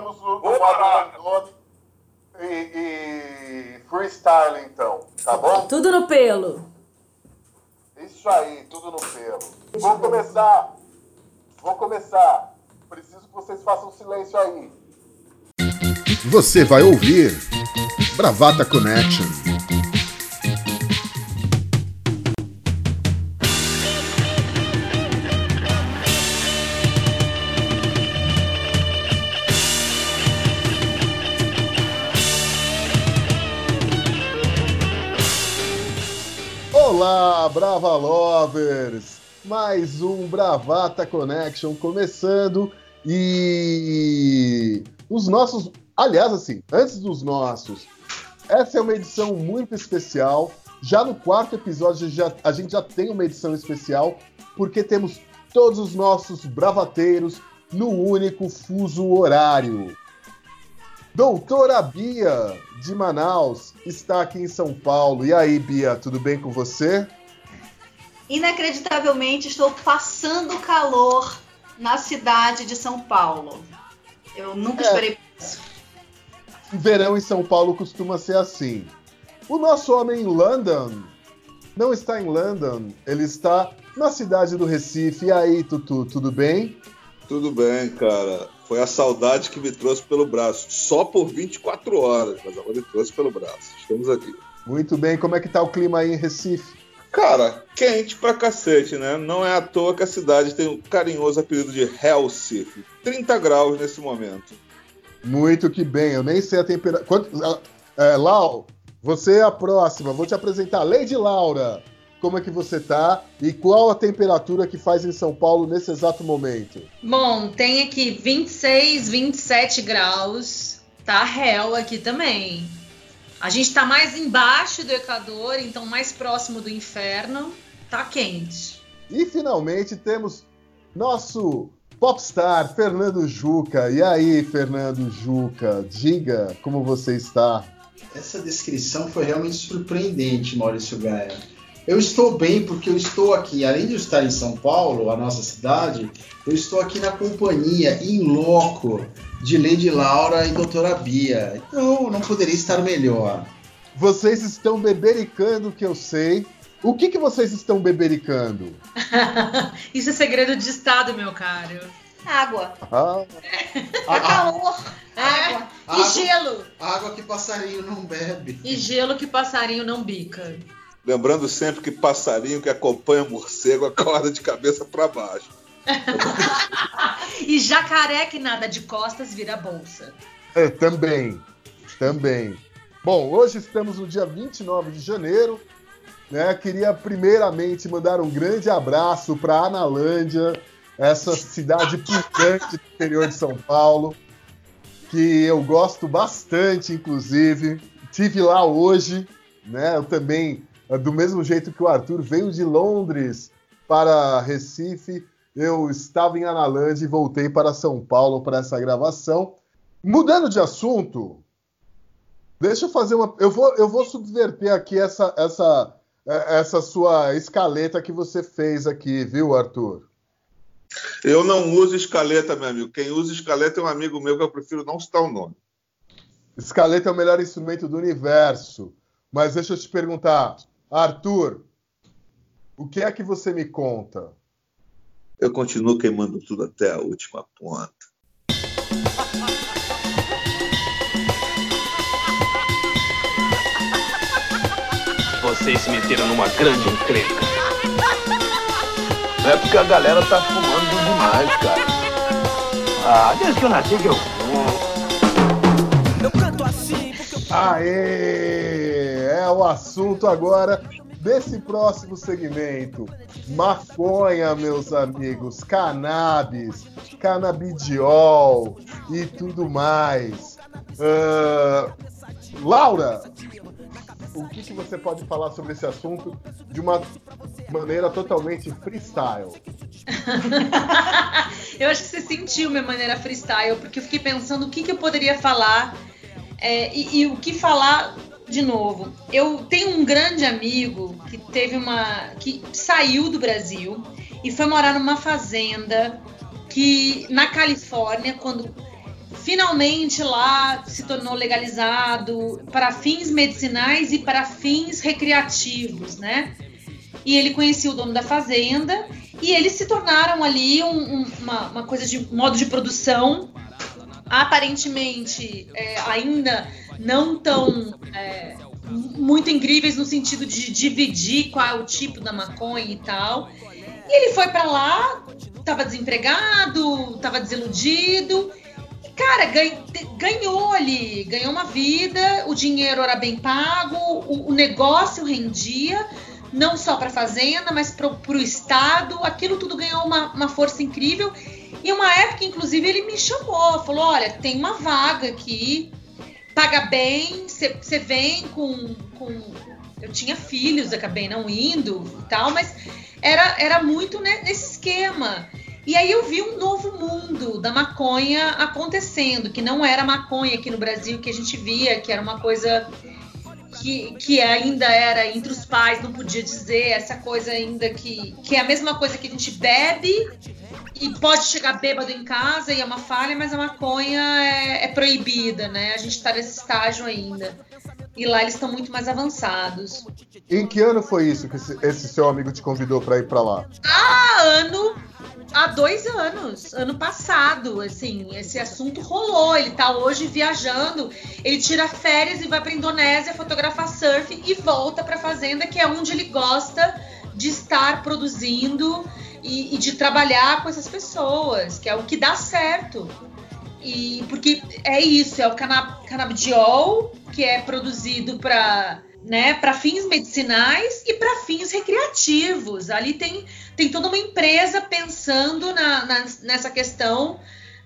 vamos no, no modo e, e freestyle então, tá bom? Tudo no pelo. Isso aí, tudo no pelo. Vou começar. Vou começar. Preciso que vocês façam silêncio aí. Você vai ouvir Bravata Connection. Brava Lovers! Mais um Bravata Connection começando e os nossos, aliás, assim, antes dos nossos, essa é uma edição muito especial. Já no quarto episódio já, a gente já tem uma edição especial porque temos todos os nossos bravateiros no único fuso horário. Doutora Bia, de Manaus, está aqui em São Paulo. E aí, Bia, tudo bem com você? Inacreditavelmente, estou passando calor na cidade de São Paulo. Eu nunca é. esperei isso. Verão em São Paulo costuma ser assim. O nosso homem em London não está em London, ele está na cidade do Recife. E aí, Tutu, tudo bem? Tudo bem, cara. Foi a saudade que me trouxe pelo braço. Só por 24 horas, mas agora me trouxe pelo braço. Estamos aqui. Muito bem. Como é que tá o clima aí em Recife? Cara, quente pra cacete, né? Não é à toa que a cidade tem um carinhoso apelido de Hellsif. 30 graus nesse momento. Muito que bem. Eu nem sei a temperatura. É, Lau, você é a próxima. Vou te apresentar. Lady Laura como é que você tá e qual a temperatura que faz em São Paulo nesse exato momento? Bom, tem aqui 26, 27 graus, tá réu aqui também. A gente tá mais embaixo do Equador, então mais próximo do inferno, tá quente. E finalmente temos nosso popstar Fernando Juca. E aí, Fernando Juca, diga como você está. Essa descrição foi realmente surpreendente, Maurício Gaia. Eu estou bem porque eu estou aqui, além de estar em São Paulo, a nossa cidade, eu estou aqui na companhia, em loco, de Lady Laura e Doutora Bia. Então, não poderia estar melhor. Vocês estão bebericando, que eu sei. O que, que vocês estão bebericando? Isso é segredo de Estado, meu caro. Água. Ah. Tá calor. É. Água. E água, gelo. Água que passarinho não bebe. E gelo que passarinho não bica. Lembrando sempre que passarinho que acompanha morcego acorda de cabeça para baixo. e jacaré que nada de costas vira bolsa. É, também. Também. Bom, hoje estamos no dia 29 de janeiro. Né? Queria primeiramente mandar um grande abraço para Analândia, essa cidade picante do interior de São Paulo, que eu gosto bastante, inclusive. Tive lá hoje, né? Eu também do mesmo jeito que o Arthur veio de Londres para Recife, eu estava em Analândia e voltei para São Paulo para essa gravação. Mudando de assunto, deixa eu fazer uma. Eu vou, eu vou subverter aqui essa, essa, essa sua escaleta que você fez aqui, viu, Arthur? Eu não uso escaleta, meu amigo. Quem usa escaleta é um amigo meu que eu prefiro não citar o nome. Escaleta é o melhor instrumento do universo. Mas deixa eu te perguntar, Arthur, o que é que você me conta? Eu continuo queimando tudo até a última ponta. Vocês se meteram numa grande encrenca. É porque a galera tá fumando demais, cara. Ah, desde que eu nasci que eu fumo. Eu canto assim porque eu... Aê! É o assunto agora desse próximo segmento. Maconha, meus amigos, cannabis, canabidiol e tudo mais. Uh, Laura, o que, que, você pode falar sobre esse assunto de uma maneira totalmente freestyle? eu acho que você sentiu minha maneira freestyle, porque eu fiquei pensando o que, que eu poderia falar é, e, e o que falar de novo, eu tenho um grande amigo que teve uma. que saiu do Brasil e foi morar numa fazenda que na Califórnia, quando finalmente lá se tornou legalizado para fins medicinais e para fins recreativos, né? E ele conhecia o dono da fazenda e eles se tornaram ali um, um, uma, uma, coisa de modo de produção aparentemente é, ainda não tão é, muito incríveis no sentido de dividir qual é o tipo da maconha e tal. E ele foi para lá, estava desempregado, estava desiludido cara, ganhou ali, ganhou uma vida, o dinheiro era bem pago, o, o negócio rendia, não só para a fazenda, mas para o Estado, aquilo tudo ganhou uma, uma força incrível. E uma época, inclusive, ele me chamou, falou: olha, tem uma vaga aqui, paga bem, você vem com, com. Eu tinha filhos, acabei não indo e tal, mas era, era muito né, nesse esquema. E aí eu vi um novo mundo da maconha acontecendo, que não era maconha aqui no Brasil que a gente via, que era uma coisa que, que ainda era entre os pais, não podia dizer, essa coisa ainda que, que é a mesma coisa que a gente bebe e pode chegar bêbado em casa e é uma falha, mas a maconha é, é proibida, né? A gente está nesse estágio ainda. E lá eles estão muito mais avançados. Em que ano foi isso que esse, seu amigo te convidou para ir para lá? Ah, ano há dois anos, ano passado, assim, esse assunto rolou. Ele tá hoje viajando, ele tira férias e vai para Indonésia fotografar surf e volta para fazenda, que é onde ele gosta de estar produzindo e, e, de trabalhar com essas pessoas, que é o que dá certo. E porque é isso, é o canab canabidiol que é produzido para né, para fins medicinais e para fins recreativos. Ali tem, tem toda uma empresa pensando na, na nessa questão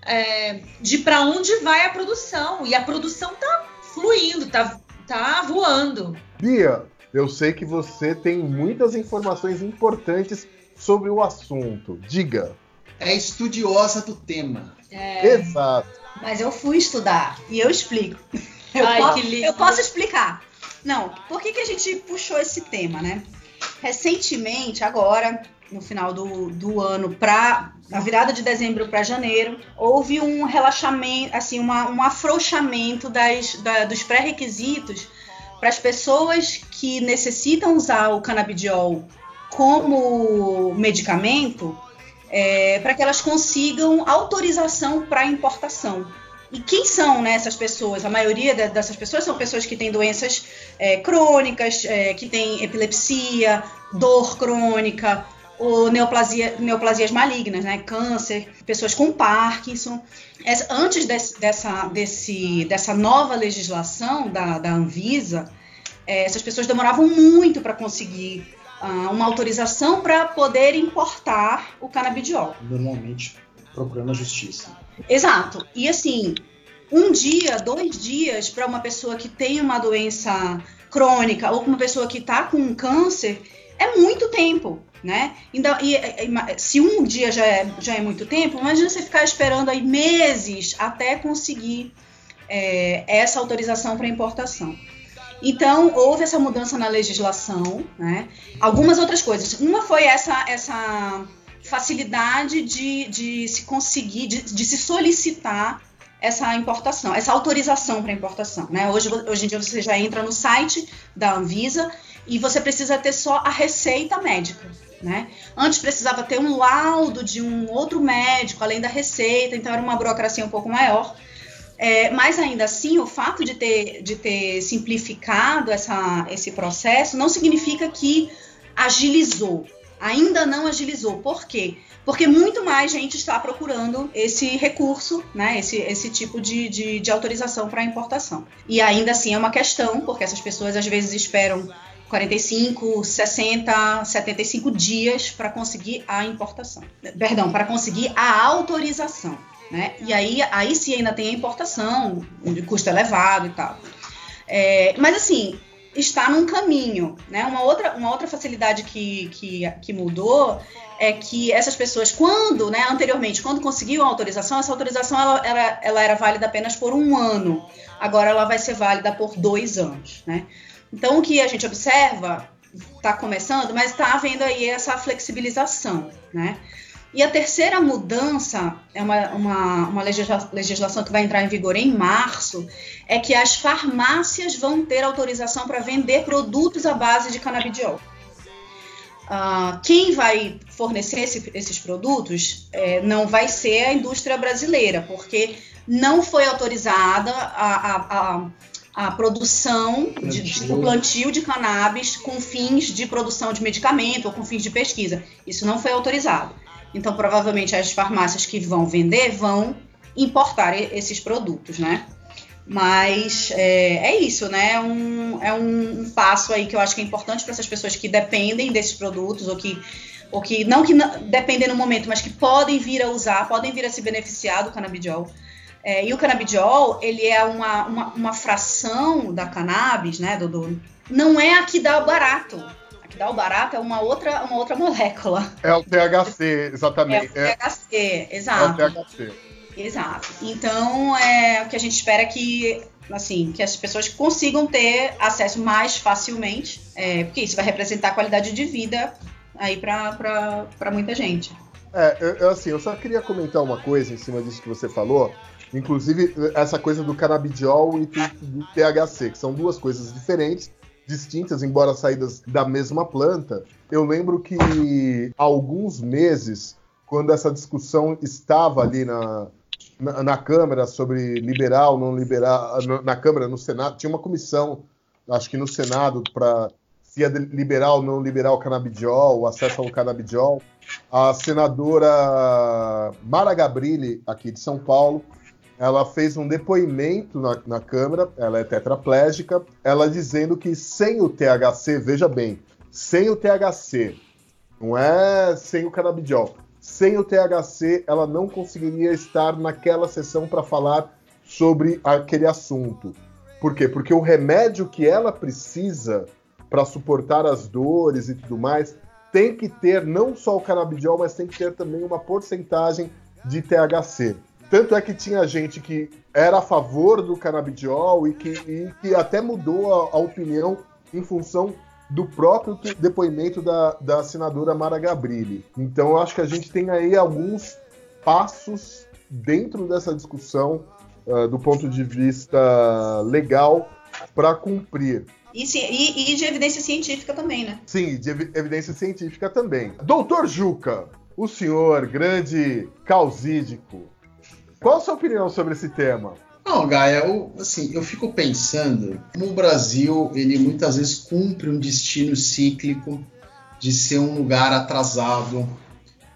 é, de para onde vai a produção. E a produção tá fluindo, tá, tá voando. Bia, eu sei que você tem muitas informações importantes sobre o assunto. Diga. É estudiosa do tema. É... Exato. Mas eu fui estudar e eu explico. Eu, Ai, posso, eu posso explicar. Não, por que, que a gente puxou esse tema, né? Recentemente, agora, no final do, do ano, para a virada de dezembro para janeiro, houve um relaxamento, assim, uma, um afrouxamento das, da, dos pré-requisitos para as pessoas que necessitam usar o canabidiol como medicamento, é, para que elas consigam autorização para importação. E quem são né, essas pessoas? A maioria dessas pessoas são pessoas que têm doenças é, crônicas, é, que têm epilepsia, dor crônica, ou neoplasia, neoplasias malignas, né? Câncer, pessoas com Parkinson. Antes dessa, desse, dessa nova legislação da, da Anvisa, é, essas pessoas demoravam muito para conseguir uma autorização para poder importar o canabidiol. Normalmente procurando a justiça. Exato. E assim, um dia, dois dias para uma pessoa que tem uma doença crônica ou uma pessoa que está com um câncer é muito tempo, né? Então, e, e, se um dia já é, já é muito tempo, imagina você ficar esperando aí meses até conseguir é, essa autorização para importação. Então, houve essa mudança na legislação, né? Algumas outras coisas. Uma foi essa, essa facilidade de, de se conseguir, de, de se solicitar essa importação, essa autorização para importação. Né? Hoje, hoje em dia você já entra no site da Anvisa e você precisa ter só a receita médica. Né? Antes precisava ter um laudo de um outro médico, além da receita, então era uma burocracia um pouco maior. É, mas ainda assim, o fato de ter, de ter simplificado essa, esse processo não significa que agilizou ainda não agilizou. Por quê? Porque muito mais gente está procurando esse recurso, né, esse, esse tipo de, de, de autorização para importação. E ainda assim é uma questão, porque essas pessoas às vezes esperam 45, 60, 75 dias para conseguir a importação. Perdão, para conseguir a autorização. Né? E aí, aí sim ainda tem a importação, de custo elevado e tal. É, mas assim, está num caminho. Né? Uma, outra, uma outra facilidade que, que, que mudou é que essas pessoas, quando, né, anteriormente, quando conseguiam a autorização, essa autorização ela, ela, ela era válida apenas por um ano. Agora ela vai ser válida por dois anos. Né? Então, o que a gente observa está começando, mas está havendo aí essa flexibilização. Né? E a terceira mudança, é uma, uma, uma legislação que vai entrar em vigor em março, é que as farmácias vão ter autorização para vender produtos à base de canabidiol. Uh, quem vai fornecer esse, esses produtos é, não vai ser a indústria brasileira, porque não foi autorizada a, a, a, a produção, de, de, o plantio de cannabis com fins de produção de medicamento ou com fins de pesquisa. Isso não foi autorizado. Então, provavelmente, as farmácias que vão vender vão importar esses produtos, né? Mas é, é isso, né? É um, é um, passo aí que eu acho que é importante para essas pessoas que dependem desses produtos ou que, ou que não que dependem no momento, mas que podem vir a usar, podem vir a se beneficiar do canabidiol. É, e o canabidiol, ele é uma, uma, uma, fração da cannabis, né? Do, do, não é a que dá o barato. Que dá o barato é uma outra, uma outra molécula. É o THC, exatamente. É o THC, exato. É o THC. Exato. Então, é, o que a gente espera é que, assim, que as pessoas consigam ter acesso mais facilmente, é, porque isso vai representar qualidade de vida aí para muita gente. É, eu, assim, eu só queria comentar uma coisa em cima disso que você falou. Inclusive, essa coisa do canabidiol e do THC, que são duas coisas diferentes, distintas, embora saídas da mesma planta. Eu lembro que há alguns meses, quando essa discussão estava ali na, na, na Câmara sobre liberal, não liberal, na Câmara, no Senado, tinha uma comissão, acho que no Senado, para se é liberal ou não liberar o canabidiol, o acesso ao canabidiol. A senadora Mara Gabrilli, aqui de São Paulo, ela fez um depoimento na, na, Câmara, ela é tetraplégica, ela dizendo que sem o THC, veja bem, sem o THC, não é sem o canabidiol, sem o THC, ela não conseguiria estar naquela sessão para falar sobre aquele assunto. Por quê? Porque o remédio que ela precisa para suportar as dores e tudo mais tem que ter não só o canabidiol, mas tem que ter também uma porcentagem de THC. Tanto é que tinha gente que era a favor do canabidiol e que, e que até mudou a, a opinião em função do próprio depoimento da, da senadora Mara Gabrilli. Então, eu acho que a gente tem aí alguns passos dentro dessa discussão uh, do ponto de vista legal para cumprir. E, e, e, de evidência científica também, né? Sim, de evidência científica também. Doutor Juca, o senhor, grande causídico, qual a sua opinião sobre esse tema? Não, Gaia, eu, assim, eu fico pensando como o Brasil, ele muitas vezes cumpre um destino cíclico de ser um lugar atrasado,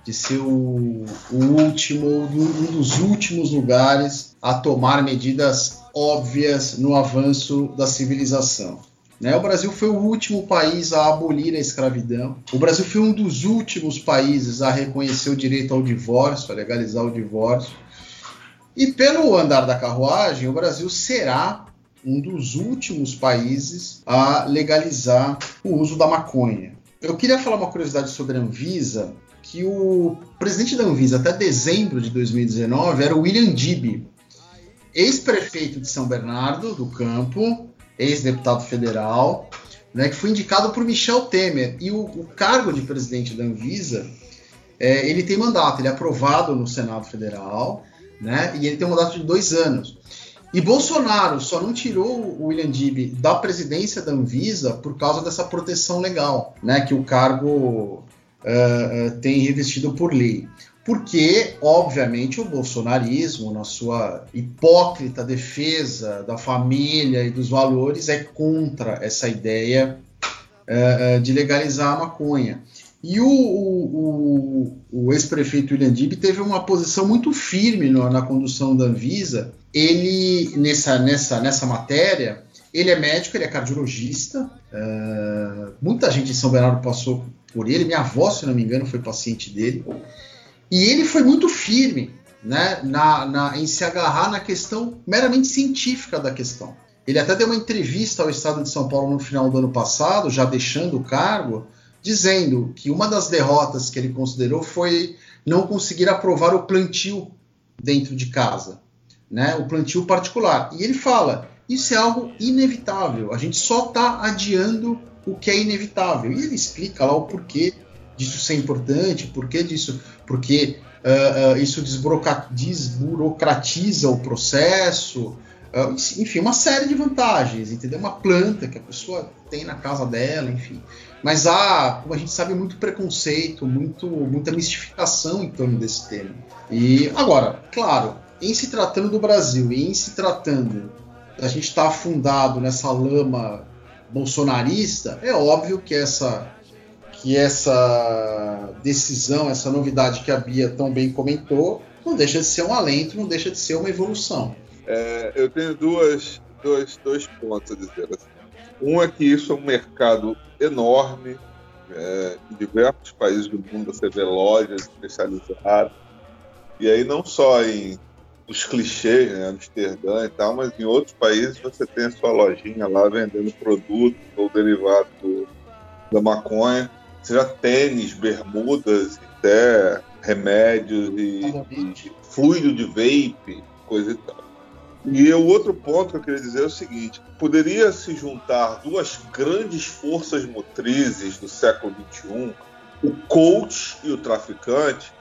de ser o, o último, um dos últimos lugares a tomar medidas óbvias no avanço da civilização. Né? O Brasil foi o último país a abolir a escravidão. O Brasil foi um dos últimos países a reconhecer o direito ao divórcio, a legalizar o divórcio. E pelo andar da carruagem, o Brasil será um dos últimos países a legalizar o uso da maconha. Eu queria falar uma curiosidade sobre a Anvisa, que o presidente da Anvisa até dezembro de 2019 era o William Dibby, ex-prefeito de São Bernardo do Campo, ex-deputado federal, né, que foi indicado por Michel Temer. E o, o cargo de presidente da Anvisa, é, ele tem mandato, ele é aprovado no Senado Federal, né? E ele tem um mandato de dois anos. E Bolsonaro só não tirou o William Dibby da presidência da Anvisa por causa dessa proteção legal, né? Que o cargo uh, tem revestido por lei. Porque, obviamente, o bolsonarismo, na sua hipócrita defesa da família e dos valores, é contra essa ideia uh, de legalizar a maconha. E o, o, o ex-prefeito William Dib teve uma posição muito firme no, na condução da Anvisa. Ele, nessa, nessa, nessa matéria, ele é médico, ele é cardiologista. Uh, muita gente em São Bernardo passou por ele. Minha avó, se não me engano, foi paciente dele. E ele foi muito firme né, na, na, em se agarrar na questão meramente científica da questão. Ele até deu uma entrevista ao Estado de São Paulo no final do ano passado, já deixando o cargo, dizendo que uma das derrotas que ele considerou foi não conseguir aprovar o plantio dentro de casa, né? O plantio particular. E ele fala: isso é algo inevitável. A gente só está adiando o que é inevitável. E ele explica lá o porquê disso ser importante, por que disso? Porque uh, uh, isso desburocratiza o processo, uh, enfim, uma série de vantagens, entendeu? Uma planta que a pessoa tem na casa dela, enfim. Mas há, como a gente sabe, muito preconceito, muito, muita mistificação em torno desse tema. E agora, claro, em se tratando do Brasil e em se tratando a gente estar tá afundado nessa lama bolsonarista, é óbvio que essa que essa decisão, essa novidade que a Bia tão bem comentou, não deixa de ser um alento, não deixa de ser uma evolução. É, eu tenho duas, dois, dois pontos a dizer. Um é que isso é um mercado enorme, é, em diversos países do mundo você vê lojas especializadas, e aí não só em os clichês, né, Amsterdã e tal, mas em outros países você tem a sua lojinha lá vendendo produto ou derivado do, da maconha, seja tênis, bermudas, até remédios e, e fluido de vape, coisa e tal. E o outro ponto que eu queria dizer é o seguinte: poderia se juntar duas grandes forças motrizes do século XXI, o coach e o traficante,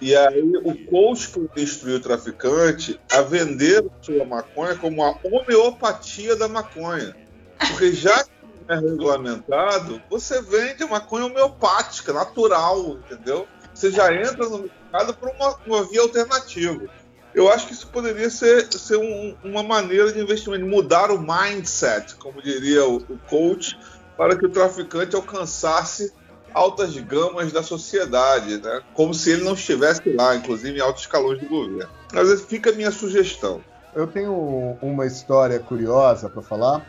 e aí o coach que instruiu o traficante a vender sua maconha como a homeopatia da maconha. Porque já que é regulamentado, você vende maconha homeopática, natural, entendeu? Você já entra no mercado por uma, uma via alternativa. Eu acho que isso poderia ser, ser um, uma maneira de investimento, mudar o mindset, como diria o, o coach, para que o traficante alcançasse altas gamas da sociedade, né? como se ele não estivesse lá, inclusive em altos escalões do governo. Mas fica a minha sugestão. Eu tenho uma história curiosa para falar.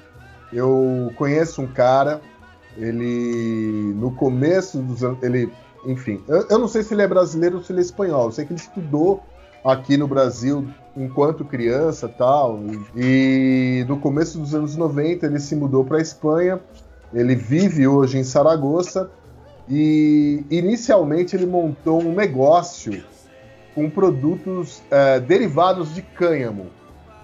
Eu conheço um cara, ele no começo dos anos, ele, enfim, eu, eu não sei se ele é brasileiro ou se ele é espanhol. Eu sei que ele estudou aqui no Brasil enquanto criança tal. E no começo dos anos 90 ele se mudou para a Espanha. Ele vive hoje em Saragoça e inicialmente ele montou um negócio com produtos é, derivados de cânhamo,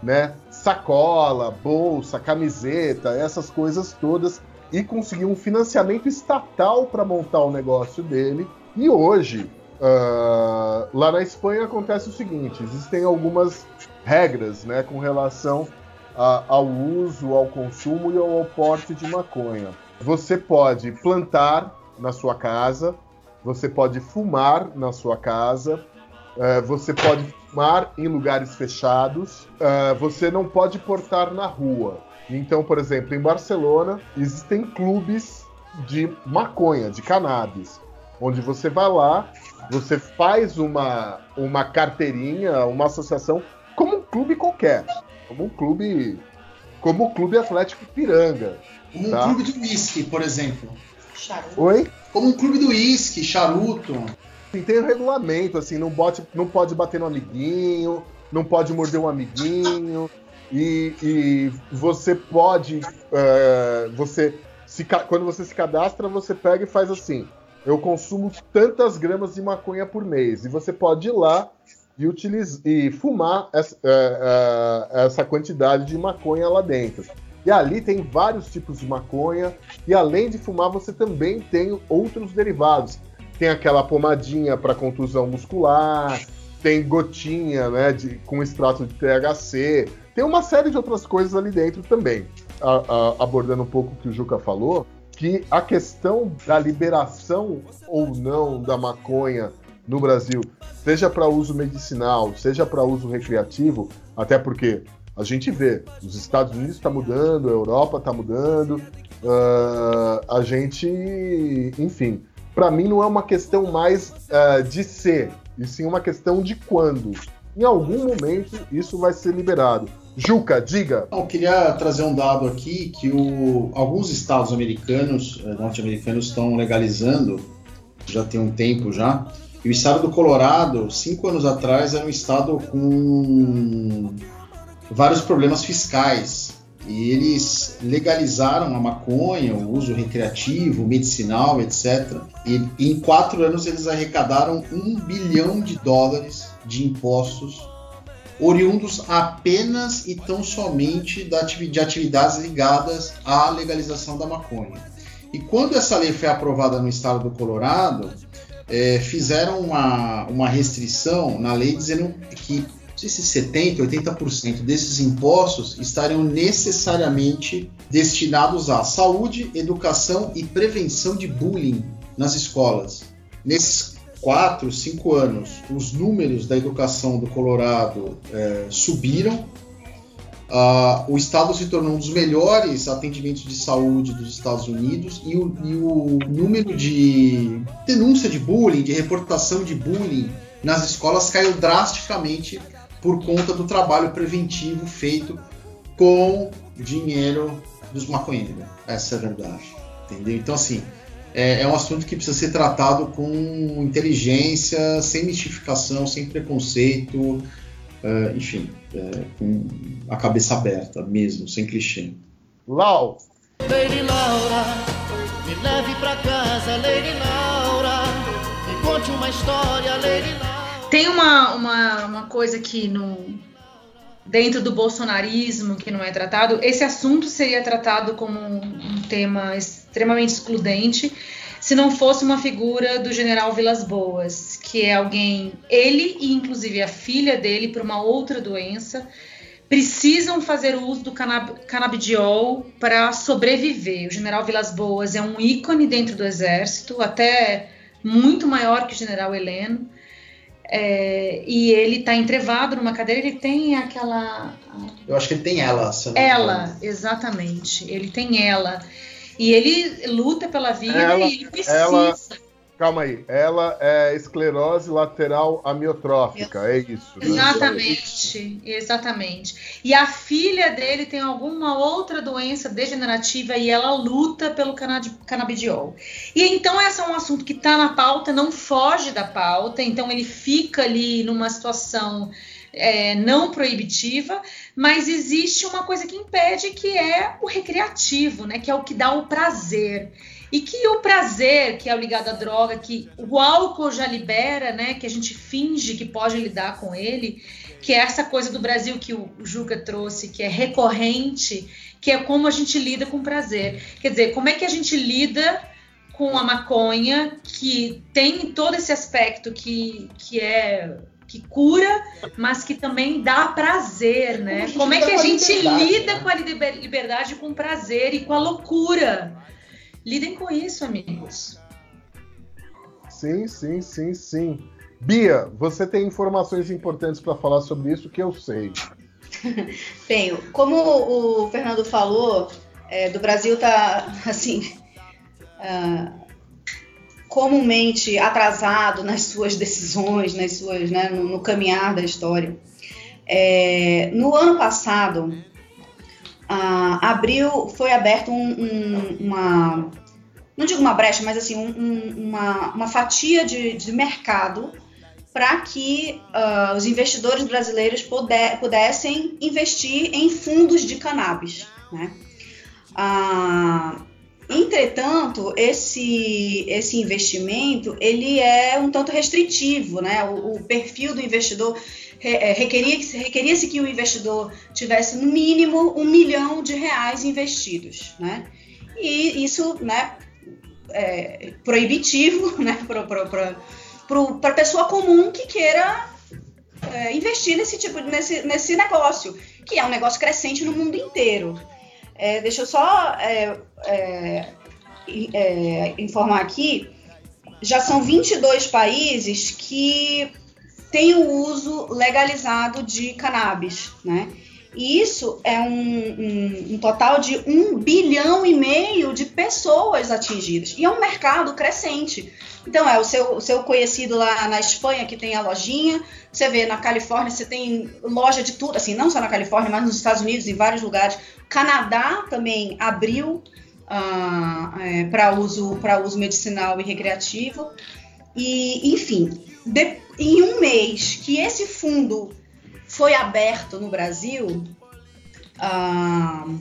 né? Sacola, bolsa, camiseta, essas coisas todas, e conseguiu um financiamento estatal para montar o negócio dele. E hoje, uh, lá na Espanha acontece o seguinte: existem algumas regras, né, com relação a, ao uso, ao consumo e ao porte de maconha. Você pode plantar na sua casa, você pode fumar na sua casa, uh, você pode fumar em lugares fechados, uh, você não pode portar na rua. Então, por exemplo, em Barcelona existem clubes de maconha, de cannabis, onde você vai lá, você faz uma, uma carteirinha, uma associação, como um clube qualquer, como um clube, como o Clube Atlético Piranga. Como tá? um clube de whisky, por exemplo. Charuto. Oi? Como um clube do uísque, charuto. Sim, tem um regulamento, assim, não pode, não pode bater no amiguinho, não pode morder um amiguinho. E, e você pode. Uh, você se, quando você se cadastra, você pega e faz assim. Eu consumo tantas gramas de maconha por mês. E você pode ir lá e, e fumar essa, uh, uh, essa quantidade de maconha lá dentro. E ali tem vários tipos de maconha. E além de fumar, você também tem outros derivados. Tem aquela pomadinha para contusão muscular, tem gotinha né, de, com extrato de THC. Tem uma série de outras coisas ali dentro também. A, a, abordando um pouco o que o Juca falou, que a questão da liberação ou não da maconha no Brasil, seja para uso medicinal, seja para uso recreativo, até porque a gente vê, os Estados Unidos está mudando, a Europa está mudando, uh, a gente, enfim, para mim não é uma questão mais uh, de ser, e sim uma questão de quando. Em algum momento isso vai ser liberado. Juca, diga. Eu queria trazer um dado aqui que o, alguns estados americanos, eh, norte-americanos, estão legalizando, já tem um tempo já. E o estado do Colorado, cinco anos atrás, era um estado com vários problemas fiscais. E eles legalizaram a maconha, o uso recreativo, medicinal, etc. E em quatro anos eles arrecadaram um bilhão de dólares de impostos oriundos apenas e tão somente de atividades ligadas à legalização da maconha. E quando essa lei foi aprovada no estado do Colorado, é, fizeram uma, uma restrição na lei dizendo que sei se 70%, 80% desses impostos estariam necessariamente destinados à saúde, educação e prevenção de bullying nas escolas. Nesses quatro, cinco anos, os números da educação do Colorado é, subiram. Uh, o estado se tornou um dos melhores atendimentos de saúde dos Estados Unidos e o, e o número de denúncia de bullying, de reportação de bullying nas escolas caiu drasticamente por conta do trabalho preventivo feito com dinheiro dos maconheiros. Essa é a verdade. Entendeu? Então, assim, é, é, um assunto que precisa ser tratado com inteligência, sem mistificação, sem preconceito, uh, enfim, é, com a cabeça aberta mesmo, sem clichê. Lau! Lady Laura, me leve pra casa, Lady Laura, me conte uma história, Lady Laura. Tem uma, uma, uma coisa que no, dentro do bolsonarismo que não é tratado, esse assunto seria tratado como um tema extremamente excludente se não fosse uma figura do general Vilas Boas, que é alguém, ele e inclusive a filha dele, por uma outra doença, precisam fazer uso do canab canabidiol para sobreviver. O general Vilas Boas é um ícone dentro do exército, até muito maior que o general Heleno. É, e ele está entrevado numa cadeira, ele tem aquela. Eu acho que ele tem ela. ela, exatamente. Ele tem ela. E ele luta pela vida ela, e ele precisa. Ela, calma aí, ela é esclerose lateral amiotrófica, é isso. Né? Exatamente, exatamente. E a filha dele tem alguma outra doença degenerativa e ela luta pelo canabidiol. E então esse é um assunto que está na pauta, não foge da pauta, então ele fica ali numa situação é, não proibitiva, mas existe uma coisa que impede, que é o recreativo, né? Que é o que dá o prazer. E que o prazer, que é ligado à droga, que o álcool já libera, né? Que a gente finge que pode lidar com ele, que é essa coisa do Brasil que o Juca trouxe, que é recorrente, que é como a gente lida com prazer. Quer dizer, como é que a gente lida com a maconha, que tem todo esse aspecto que, que é que cura, mas que também dá prazer, né? Como, Como é que a gente lida né? com a liberdade, com o prazer e com a loucura? Lidem com isso, amigos. Sim, sim, sim, sim. Bia, você tem informações importantes para falar sobre isso que eu sei. Tenho. Como o Fernando falou, é, do Brasil tá assim. Uh, comumente atrasado nas suas decisões, nas suas, né, no, no caminhar da história. É, no ano passado, abriu, foi aberto um, um, uma, não digo uma brecha, mas assim um, uma, uma, fatia de, de mercado para que uh, os investidores brasileiros puder, pudessem investir em fundos de cannabis. Né? Uh, Entretanto, esse, esse investimento ele é um tanto restritivo, né? O, o perfil do investidor é, requeria, requeria-se que o investidor tivesse no mínimo um milhão de reais investidos, né? E isso, né, é proibitivo, né, para a pessoa comum que queira é, investir nesse tipo nesse, nesse negócio, que é um negócio crescente no mundo inteiro. É, deixa eu só é, é, é informar aqui, já são 22 países que têm o uso legalizado de cannabis, né? E isso é um, um, um, total de um bilhão e meio de pessoas atingidas. E é um mercado crescente. Então, é o seu, o seu conhecido lá na Espanha, que tem a lojinha. Você vê na Califórnia, você tem loja de tudo. Assim, não só na Califórnia, mas nos Estados Unidos, em vários lugares. Canadá também abriu uh, é, para uso, uso medicinal e recreativo. E, enfim, de, em um mês que esse fundo foi aberto no Brasil, uh,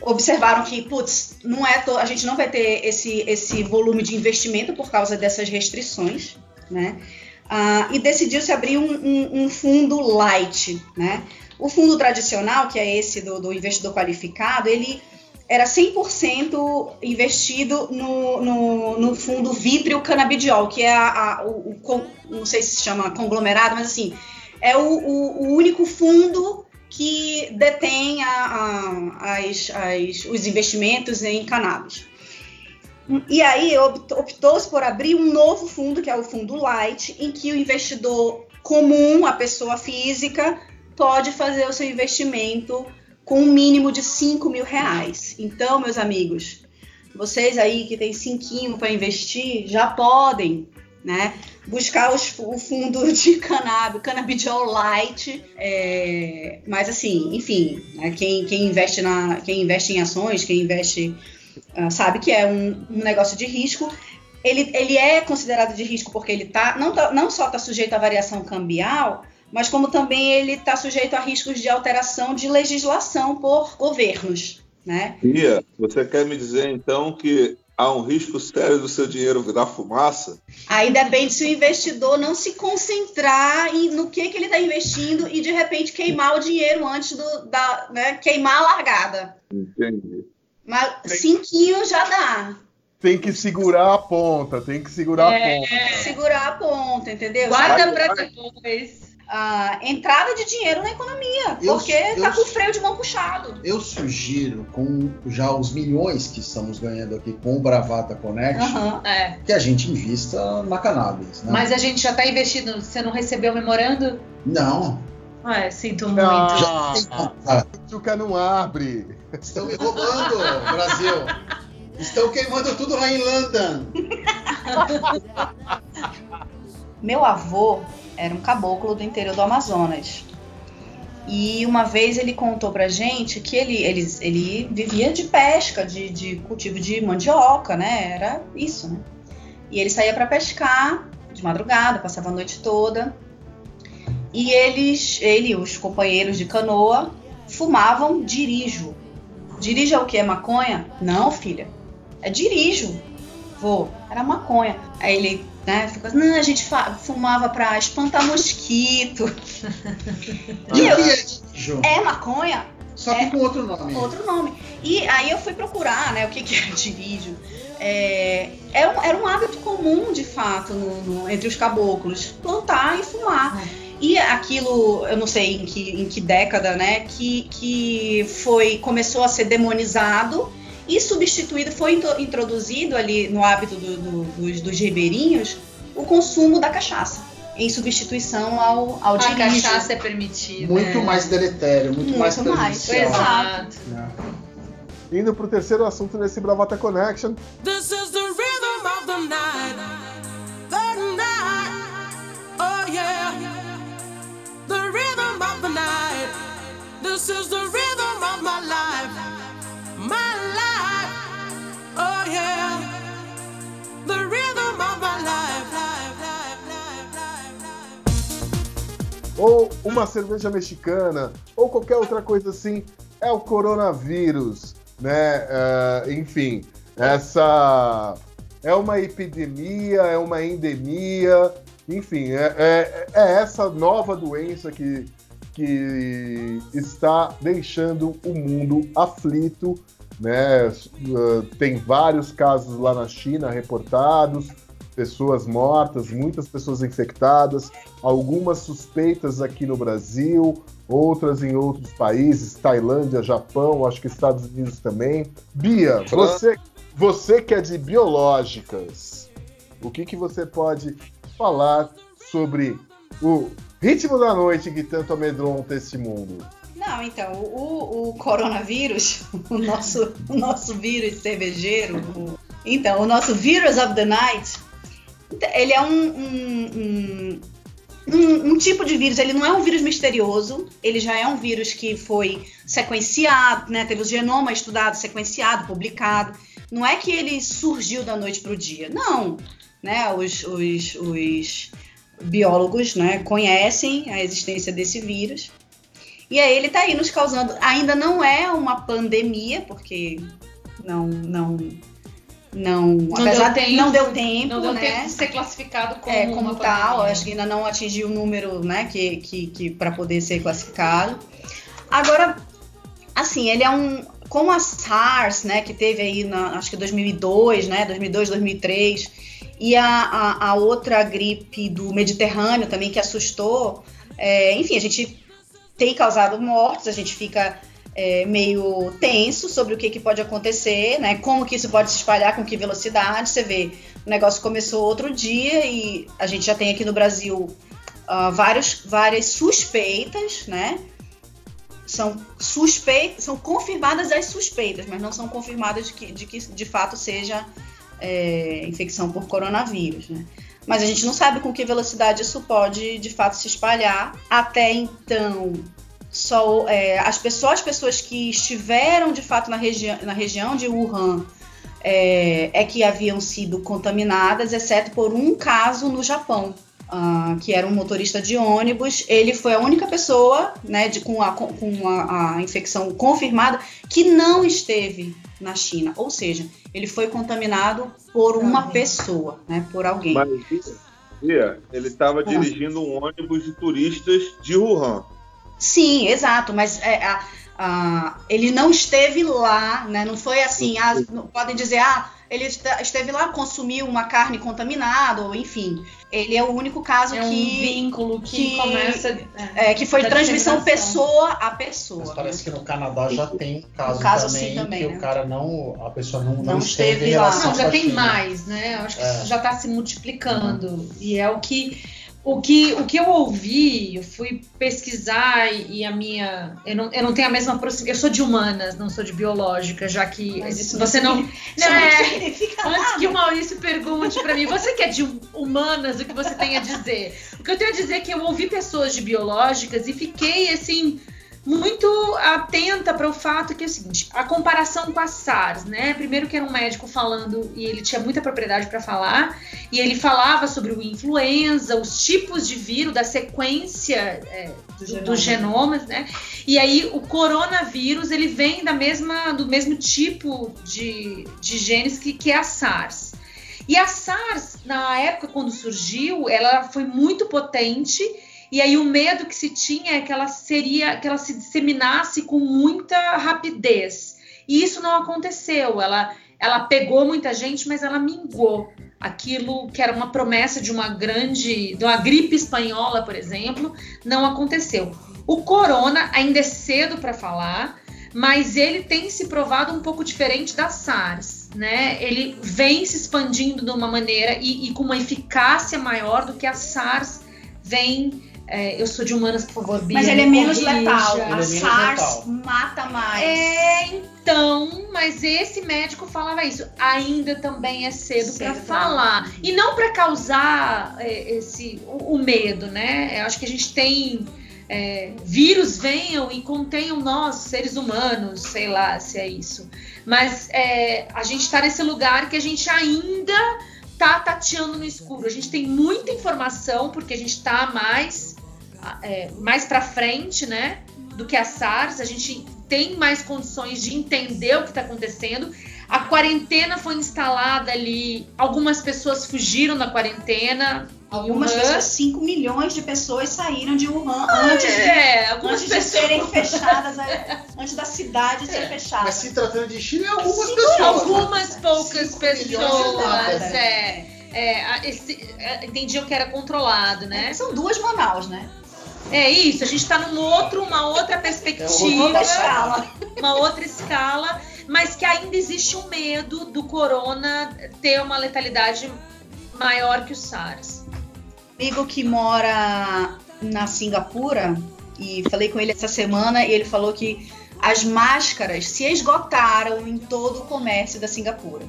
observaram que, putz, não é a gente não vai ter esse, esse volume de investimento por causa dessas restrições, né? Uh, e decidiu-se abrir um, um, um, fundo light, né? O fundo tradicional, que é esse do, do investidor qualificado, ele era 100% investido no, no, no, fundo Vítrio Cannabidiol, que é a, a o, o, não sei se se chama conglomerado, mas assim, é o, o, o único fundo que detém a, a, as, as, os investimentos em cannabis. E aí optou-se por abrir um novo fundo, que é o fundo Light, em que o investidor comum, a pessoa física, pode fazer o seu investimento com um mínimo de 5 mil reais. Então, meus amigos, vocês aí que têm cinquinho para investir, já podem né? Buscar os, o fundo de cannabis, cannabidiol light, é, mas assim, enfim, né? quem, quem, investe na, quem investe em ações, quem investe, uh, sabe que é um, um, negócio de risco. Ele, ele é considerado de risco porque ele tá, não, tá, não só está sujeito à variação cambial, mas como também ele está sujeito a riscos de alteração de legislação por governos. Né? Bia, você quer me dizer então que há um risco sério do seu dinheiro virar fumaça? Aí depende se o investidor não se concentrar em, no que, que ele está investindo e de repente queimar o dinheiro antes do, da, né, queimar a largada. Entendi. Mas cinquinho já dá. Tem que segurar a ponta, tem que segurar é, a ponta. Tem que segurar a ponta, entendeu? Guarda para depois a entrada de dinheiro na economia, eu, porque está com o freio de mão puxado. Eu sugiro, com já os milhões que estamos ganhando aqui com o Bravata Connect, uhum, é. que a gente invista na cannabis. Né? Mas a gente já está investindo. Você não recebeu o memorando? Não. Ah, sinto muito. Ah, já tem... não abre. Estão me roubando, Brasil. Estão queimando tudo lá em London. Meu avô era um caboclo do interior do Amazonas. E uma vez ele contou pra gente que ele, ele, ele vivia de pesca, de, de cultivo de mandioca, né? Era isso, né? E ele saía para pescar de madrugada, passava a noite toda. E eles, ele e os companheiros de canoa fumavam dirijo. Dirijo é o que? É maconha? Não, filha. É dirijo. Vou. Era maconha. Aí ele né? Ficou, não, a gente fumava pra espantar mosquito. e eu, é, é maconha? Só que é, com outro nome. Outro nome. E aí eu fui procurar, né, o que, que é dirígio. É, era, um, era um hábito comum, de fato, no, no, entre os caboclos, plantar e fumar. Hum. E aquilo, eu não sei em que, em que década, né, que, que foi, começou a ser demonizado e substituído, foi introduzido ali no hábito do, do, dos, dos ribeirinhos o consumo da cachaça em substituição ao, ao A cachaça é permitida. Muito é. mais deletério, muito, muito mais mais, Exato. É. Indo pro terceiro assunto nesse Bravata Connection. This is the rhythm of the night. The night. Oh yeah. The rhythm of the night. This is the rhythm of my life. Ou uma cerveja mexicana, ou qualquer outra coisa assim, é o coronavírus, né? Uh, enfim, essa é uma epidemia, é uma endemia, enfim, é, é, é essa nova doença que, que está deixando o mundo aflito né? Uh, tem vários casos lá na China reportados, pessoas mortas, muitas pessoas infectadas, algumas suspeitas aqui no Brasil, outras em outros países, Tailândia, Japão, acho que Estados Unidos também. Bia, você, você que é de biológicas, o que, que você pode falar sobre o ritmo da noite que tanto amedronta esse mundo? Não, então, o, o coronavírus, o nosso, o nosso vírus cervejeiro, o, então, o nosso Virus of the Night, ele é um, um, um, um, tipo de vírus, ele não é um vírus misterioso, ele já é um vírus que foi sequenciado, né, teve o genoma estudado, sequenciado, publicado. Não é que ele surgiu da noite para o dia, não. Né, os, os, os biólogos né, conhecem a existência desse vírus e aí ele está aí nos causando. Ainda não é uma pandemia, porque não. não não, não apesar deu tempo, não deu tempo, não deu né? tempo de ser classificado como, é, como tal. Acho que ainda não atingiu o número, né, que, que, que para poder ser classificado. Agora, assim, ele é um com a SARS, né, que teve aí na, acho que 2002, né, 2002, 2003, e a, a, a outra gripe do Mediterrâneo também que assustou, é, enfim, a gente tem causado mortes, a gente fica é, meio tenso sobre o que, que pode acontecer, né? Como que isso pode se espalhar, com que velocidade. Você vê, o negócio começou outro dia e a gente já tem aqui no Brasil uh, vários, várias suspeitas, né? São suspeitas, são confirmadas as suspeitas, mas não são confirmadas de que de, que, de fato seja é, infecção por coronavírus, né? Mas a gente não sabe com que velocidade isso pode de fato se espalhar. Até então, só é, as pessoas, as pessoas que estiveram de fato na, regi na região de Wuhan é, é, que haviam sido contaminadas, exceto por um caso no Japão, uh, que era um motorista de ônibus. Ele foi a única pessoa né, de, com, a, com a, a infecção confirmada que não esteve na China, ou seja, ele foi contaminado por uma pessoa, né, por alguém. Mas ele estava dirigindo um ônibus de turistas de Wuhan. Sim, exato, mas é, a, a, ele não esteve lá, né? Não foi assim, ah, podem dizer, ah, ele esteve lá, consumiu uma carne contaminada, ou enfim. Ele é o único caso é que. Um vínculo que, que começa. É, que foi transmissão pessoa a pessoa. Mas parece que no Canadá já tem um caso, um caso também, assim também, que né? o cara não. A pessoa não, não, não esteve lá. Não, já tem mais, né? Acho que é. já está se multiplicando. Uhum. E é o que o que, o que eu ouvi, eu fui pesquisar e, a minha. Eu não, eu não tenho a mesma proximidade. Eu sou de humanas, não sou de biológica, já que Mas você não. Não, é, antes que o Maurício pergunte para mim, você que é de humanas, o que você tem a dizer? O que eu tenho a dizer é que eu ouvi pessoas de biológicas e fiquei assim muito atenta para o fato que é o seguinte, a comparação com a SARS, né? Primeiro que era um médico falando e ele tinha muita propriedade para falar, e ele falava sobre o influenza, os tipos de vírus, da sequência é, do, dos genomas, né? E aí o coronavírus ele vem da mesma, do mesmo tipo de, de genes que, que é a SARS. E a SARS, na época quando surgiu, ela foi muito potente e aí o medo que se tinha é que ela seria, que ela se disseminasse com muita rapidez. E isso não aconteceu. Ela, ela pegou muita gente, mas ela mingou. Aquilo que era uma promessa de uma grande, de uma gripe espanhola, por exemplo, não aconteceu. O corona ainda é cedo para falar, mas ele tem se provado um pouco diferente da SARS, né? Ele vem se expandindo de uma maneira e, e com uma eficácia maior do que a SARS vem é, eu sou de humanas, por favor, Bia, Mas ele é menos letal. Ele a é SARS letal. mata mais. É, então, mas esse médico falava isso. Ainda também é cedo, cedo para falar. E não para causar é, esse o, o, medo, né? Eu acho que a gente tem. É, vírus venham e contenham nós, seres humanos, sei lá se é isso. Mas é, a gente está nesse lugar que a gente ainda tá tateando no escuro. A gente tem muita informação porque a gente está mais é, mais para frente, né, do que a SARS. A gente tem mais condições de entender o que está acontecendo. A quarentena foi instalada ali, algumas pessoas fugiram da quarentena. Algumas Wuhan. pessoas, 5 milhões de pessoas saíram de Wuhan ah, antes, é, de, antes pessoas... de serem fechadas, antes da cidade ser é, fechada. Mas se tratando de China, é algumas Sim, pessoas. Algumas poucas pessoas, é. é esse, é, entendiam que era controlado, né? são duas Manaus, né? É isso, a gente está num outro, uma outra perspectiva, outra escala. uma outra escala, mas que ainda existe um medo do corona ter uma letalidade maior que o SARS. Amigo que mora na Singapura e falei com ele essa semana e ele falou que as máscaras se esgotaram em todo o comércio da Singapura.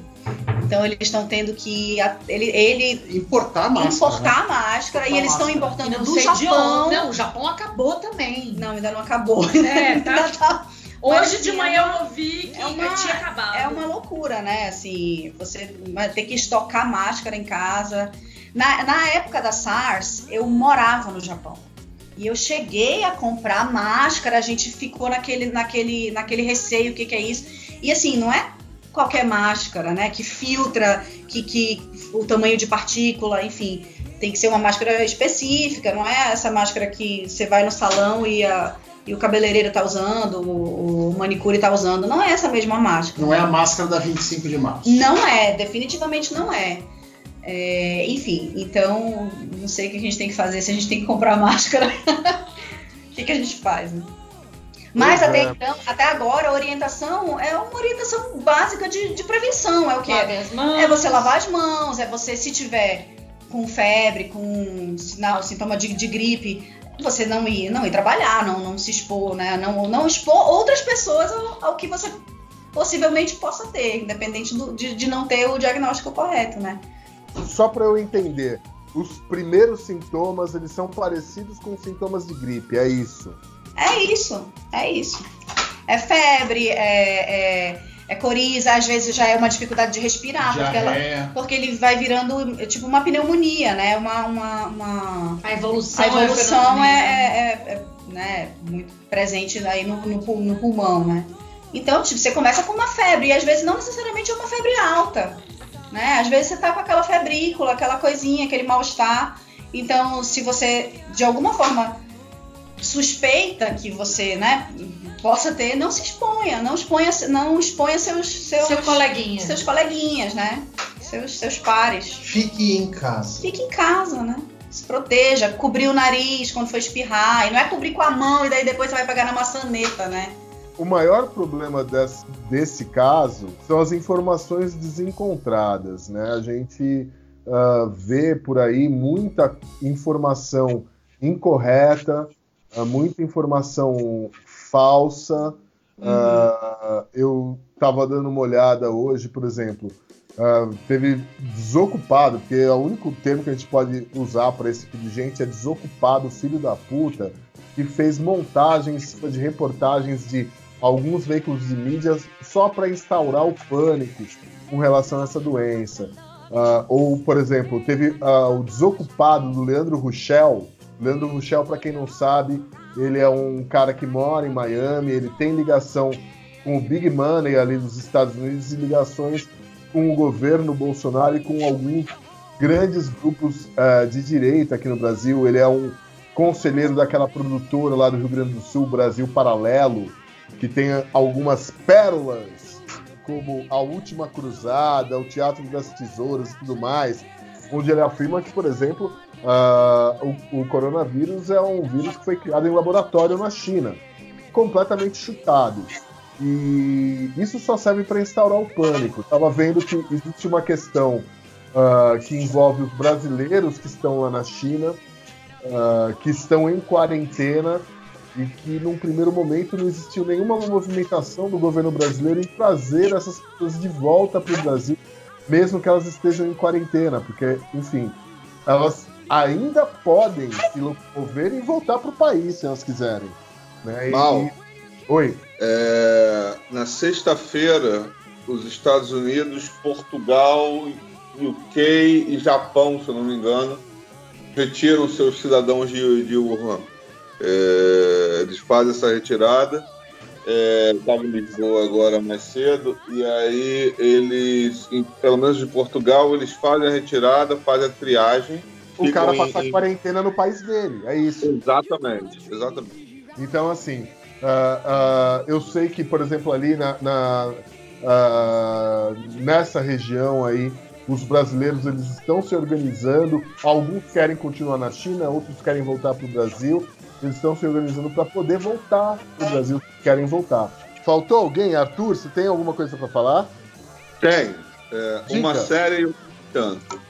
Então eles estão tendo que ele, ele importar máscara, importar né? máscara e eles estão importando do Japão. Não, o Japão acabou também. Não, ainda não acabou. É, tá. tá... Hoje Mas, de manhã eu ouvi que é uma, tinha acabado. É uma loucura, né? Assim, você ter que estocar máscara em casa. Na, na época da SARS, eu morava no Japão. E eu cheguei a comprar máscara, a gente ficou naquele, naquele, naquele receio, o que, que é isso. E assim, não é qualquer máscara, né? Que filtra, que, que o tamanho de partícula, enfim, tem que ser uma máscara específica, não é essa máscara que você vai no salão e a, e o cabeleireiro está usando, o, o manicure está usando, não é essa mesma máscara. Não é a máscara da 25 de março. Não é, definitivamente não é. É, enfim, então não sei o que a gente tem que fazer, se a gente tem que comprar máscara, o que, que a gente faz, né? Mas até é. então, até agora, a orientação é uma orientação básica de, de prevenção. É o que? Lave as mãos. É você lavar as mãos, é você, se tiver com febre, com sinal, sintoma de, de gripe, você não ir, não ir trabalhar, não, não se expor, né? Não, não expor outras pessoas ao, ao que você possivelmente possa ter, independente do- de, de não ter o diagnóstico correto, né? Só para eu entender, os primeiros sintomas eles são parecidos com sintomas de gripe, é isso. É isso, é isso. É febre, é, é, é coriza, às vezes já é uma dificuldade de respirar, porque, ela, Diarreia. porque ele vai virando é, tipo uma pneumonia, né? Uma, uma, uma- A evolução, A evolução é, é, é- é, né, muito presente aí no, no, no pulmão, né? Então, tipo, você começa com uma febre, e às vezes não necessariamente é uma febre alta, né? Às vezes você tá com aquela febrícula, aquela coisinha, aquele mal-estar. Então, se você, de alguma forma, suspeita que você, né, possa ter, não se exponha, não exponha, não exponha seus, seus, Seu coleguinha. seus coleguinhas, né? Seus, seus pares. Fique em casa. Fique em casa, né? Se proteja, cobrir o nariz quando for espirrar. E não é cobrir com a mão e daí depois você vai pegar na maçaneta, né? O maior problema des- desse caso são as informações desencontradas, né? A gente ah, vê por aí muita informação incorreta, ah, muita informação falsa. Ah, eu estava dando uma olhada hoje, por exemplo, ah, teve desocupado, porque é o único termo que a gente pode usar para esse tipo de gente é desocupado, filho da puta, que fez montagens de reportagens de alguns veículos de mídia só para instaurar o pânico com relação a essa doença. Ah, ou, por exemplo, teve ah, o desocupado do Leandro Ruchel. Leandro Ruchel, para quem não sabe, ele é um cara que mora em Miami, ele tem ligação com o Big Money ali dos Estados Unidos e ligações com o governo Bolsonaro e com alguns grandes grupos ah, de direita aqui no Brasil. Ele é um conselheiro daquela produtora lá do Rio Grande do Sul, Brasil Paralelo, que tem algumas pérolas, como A Última Cruzada, o Teatro das Tesouras e tudo mais, onde ele afirma que, por exemplo, ah, o, o coronavírus é um vírus que foi criado em laboratório na China, completamente chutado. E isso só serve para instaurar o pânico. Estava vendo que existe uma questão ah, que envolve os brasileiros que estão lá na China, ah, que estão em quarentena e que num primeiro momento não existiu nenhuma movimentação do governo brasileiro em trazer essas pessoas de volta para o Brasil, mesmo que elas estejam em quarentena, porque, enfim, elas ainda podem se locomover e voltar para o país se elas quiserem. Né? E- Mal. Oi. É, na sexta-feira, os Estados Unidos, Portugal, UK e Japão, se eu não me engano, retiram seus cidadãos de, de Wuhan. É, eles fazem essa retirada. É, Estava em Lisboa agora mais cedo, e aí eles, em- pelo menos de Portugal, eles fazem a retirada, fazem a triagem. O cara passar em- quarentena no país dele, é isso. Exatamente, exatamente. Então, assim, ah, ah, eu sei que, por exemplo, ali na, na- ah, nessa região aí, os brasileiros eles estão se organizando. Alguns querem continuar na China, outros querem voltar para o Brasil. Eles estão se organizando para poder voltar para o Brasil, querem voltar. Faltou alguém, Arthur? Você tem alguma coisa para falar? Tem. É, uma série e um tanto.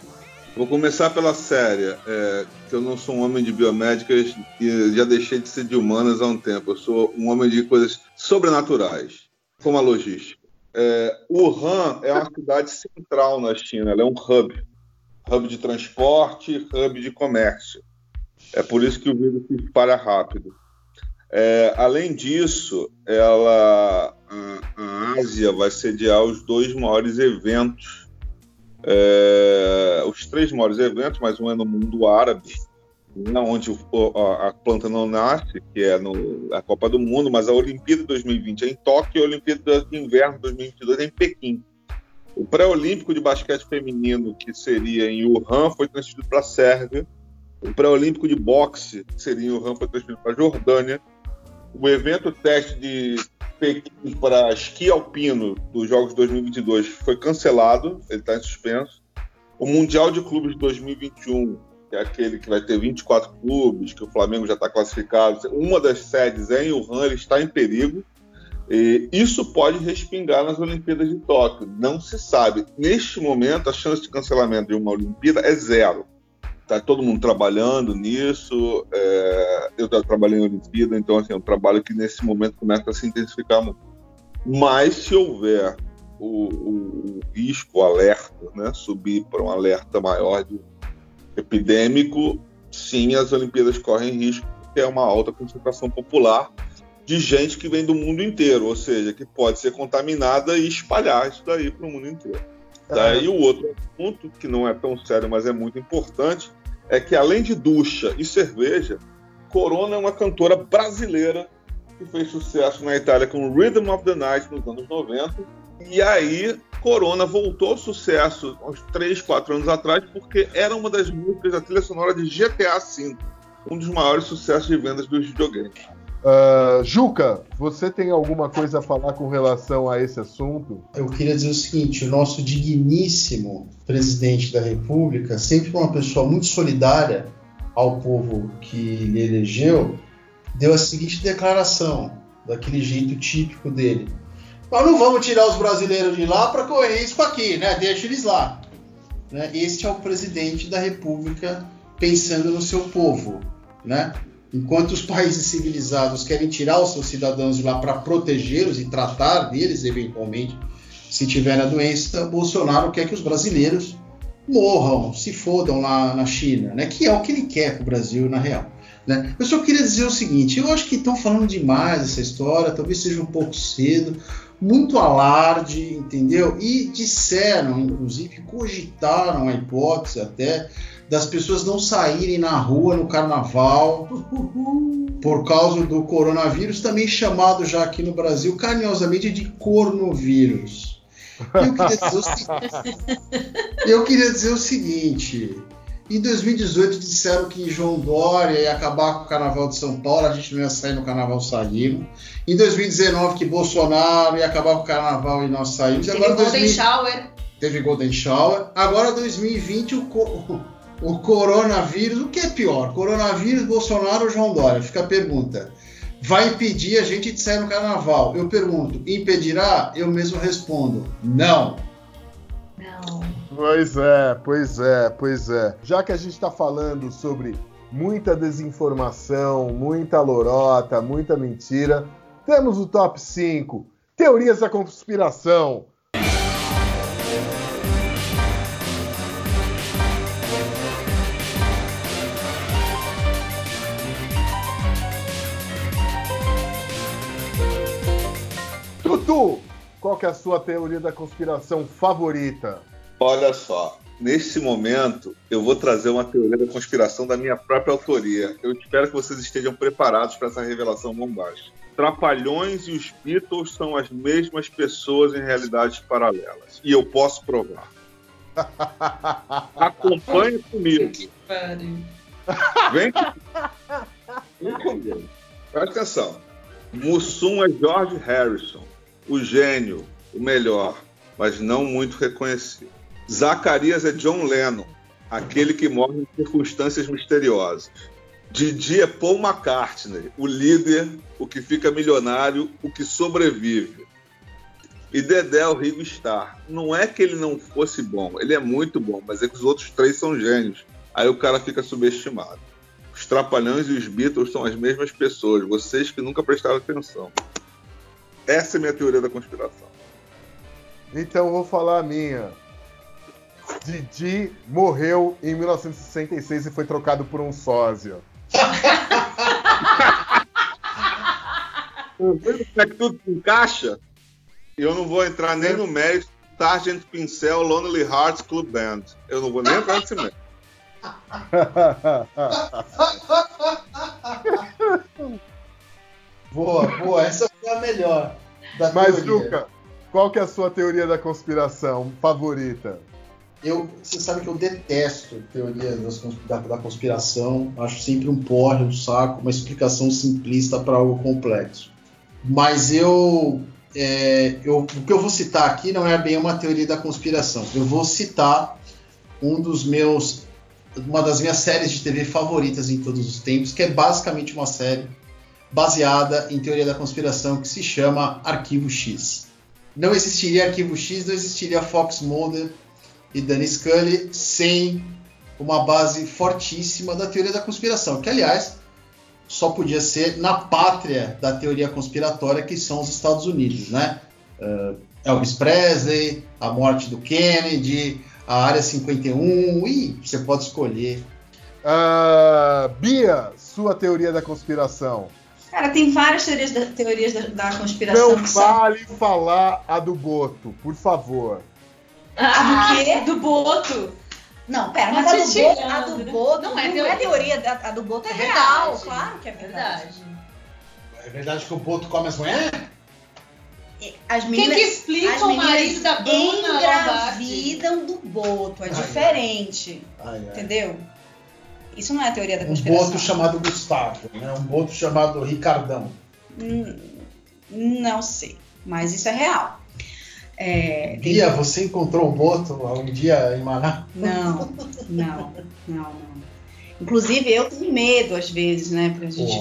Vou começar pela série, é, que eu não sou um homem de biomédicas e já deixei de ser de humanas há um tempo. Eu sou um homem de coisas sobrenaturais, como a logística. É, Wuhan é uma cidade central na China, ela é um hub. Hub de transporte, hub de comércio. É por isso que o vírus se espalha rápido. É, além disso, ela, a, a Ásia vai sediar os dois maiores eventos, é, os três maiores eventos, mas um é no mundo árabe, né, onde o- a, a planta não nasce, que é no, a Copa do Mundo, mas a Olimpíada 2020 é em Tóquio e a Olimpíada de Inverno 2022 é em Pequim. O pré-olímpico de basquete feminino, que seria em Wuhan, foi transferido para a Sérvia. O pré-olímpico de boxe, seria Wuhan, foi transferido para a Jordânia. O evento teste de Pequim para esqui alpino dos Jogos 2022 foi cancelado, ele está em suspenso. O Mundial de Clubes de 2021, que é aquele que vai ter 24 clubes, que o Flamengo já está classificado, uma das sedes é em Wuhan, ele está em perigo. E isso pode respingar nas Olimpíadas de Tóquio. Não se sabe. Neste momento, a chance de cancelamento de uma Olimpíada é zero. Está todo mundo trabalhando nisso. É... eu trabalhei em Olimpíada, então assim, é um trabalho que nesse momento começa a se intensificar muito. Mas se houver o, o, o risco, o alerta, né, subir para um alerta maior de epidêmico, sim, as Olimpíadas correm risco, porque é uma alta concentração popular de gente que vem do mundo inteiro, ou seja, que pode ser contaminada e espalhar isso daí para o mundo inteiro. Daí o outro ponto, que não é tão sério, mas é muito importante, é que além de ducha e cerveja, Corona é uma cantora brasileira que fez sucesso na Itália com Rhythm of the Night nos anos 90. E aí, Corona voltou ao sucesso uns 3, 4 anos atrás, porque era uma das músicas da trilha sonora de GTA V, um dos maiores sucessos de vendas dos videogames. Uh, Juca, você tem alguma coisa a falar com relação a esse assunto? Eu queria dizer o seguinte: o nosso digníssimo presidente da República, sempre uma pessoa muito solidária ao povo que lhe elegeu, deu a seguinte declaração, daquele jeito típico dele. Nós não vamos tirar os brasileiros de lá para correr isso aqui, né? Deixa eles lá. Né? Este é o presidente da República pensando no seu povo, né? Enquanto os países civilizados querem tirar os seus cidadãos de lá para protegê-los e tratar deles eventualmente, se tiver a doença, Bolsonaro quer que os brasileiros morram, se fodam lá na China, né? Que é o que ele quer para o Brasil na real. Né? Eu só queria dizer o seguinte: eu acho que estão falando demais dessa história, talvez seja um pouco cedo, muito alarde, entendeu? E disseram, inclusive, cogitaram a hipótese até das pessoas não saírem na rua no carnaval por causa do coronavírus, também chamado já aqui no Brasil carinhosamente de cornovírus. Eu queria dizer o seguinte, eu queria dizer o seguinte em 2018 disseram que João Dória ia acabar com o Carnaval de São Paulo, a gente não ia sair no Carnaval, saímos. Em 2019 que Bolsonaro ia acabar com o Carnaval e nós saímos. Teve Agora, Golden 2000... Shower. Teve Golden Shower. Agora 2020 o, co... o coronavírus, o que é pior? Coronavírus, Bolsonaro ou João Dória? Fica a pergunta. Vai impedir a gente de sair no Carnaval? Eu pergunto, impedirá? Eu mesmo respondo, não. Não. Pois é, pois é, pois é. Já que a gente está falando sobre muita desinformação, muita lorota, muita mentira, temos o top 5 teorias da conspiração. Tutu, qual que é a sua teoria da conspiração favorita? Olha só, nesse momento eu vou trazer uma teoria da conspiração da minha própria autoria. Eu espero que vocês estejam preparados para essa revelação bombástica. Trapalhões e os Beatles são as mesmas pessoas em realidades paralelas. E eu posso provar. Acompanhe comigo. Que pariu. Vem Vem comigo. Presta atenção. Mussum é George Harrison, o gênio, o melhor, mas não muito reconhecido. Zacarias é John Lennon, aquele que morre em circunstâncias misteriosas. Didi é Paul McCartney, o líder, o que fica milionário, o que sobrevive. E Dedé é o Ringo Starr. Não é que ele não fosse bom, ele é muito bom, mas é que os outros três são gênios. Aí o cara fica subestimado. Os Trapalhões e os Beatles são as mesmas pessoas, vocês que nunca prestaram atenção. Essa é a minha teoria da conspiração. Então eu vou falar a minha. Didi morreu em 1966 e foi trocado por um sósia. É que tudo se encaixa? Eu não vou entrar nem no mérito Sargent Pincel Lonely Hearts Club Band. Eu não vou nem entrar nesse mérito. Boa, boa, essa foi a melhor. Da Mas, teoria. Juca, qual que é a sua teoria da conspiração favorita? eu, você sabe que eu detesto teoria das da, da conspiração. Acho sempre um porre, um saco, uma explicação simplista para algo complexo. Mas eu, é, eu, o que eu vou citar aqui não é bem uma teoria da conspiração. Eu vou citar um dos meus, uma das minhas séries de TV favoritas em todos os tempos, que é basicamente uma série baseada em teoria da conspiração que se chama Arquivo X. Não existiria Arquivo X, não existiria Fox Mulder e Danny Scully sem uma base fortíssima da teoria da conspiração, que aliás só podia ser na pátria da teoria conspiratória que são os Estados Unidos, né? Uh, Elvis Presley, a morte do Kennedy, a Área 51, e você pode escolher. Ah, Bia, sua teoria da conspiração. Cara, tem várias teorias da, teorias da, da conspiração Não que são. vale falar a do Boto, por favor. Ah, do quê? do Boto. Não, pera, Tá mas a do, Boto, a do? Boto Não não é é teoria. teoria, a, a do Boto é, É real, verdade. claro que é verdade. É verdade que o Boto come as mulheres? E As Quem meninas, que explica as o marido da Bruna engravidam do Boto, é Ai, diferente, Ai, ai. entendeu? Isso não é a teoria da Um conspiração. Boto chamado Gustavo, né? um Boto chamado Ricardão. Hum, Não sei, mas isso é real. É, tem- Bia, você encontrou um Boto um dia em Maná? Não, não, não, não. Inclusive, eu tenho medo às vezes, né? Pra gente,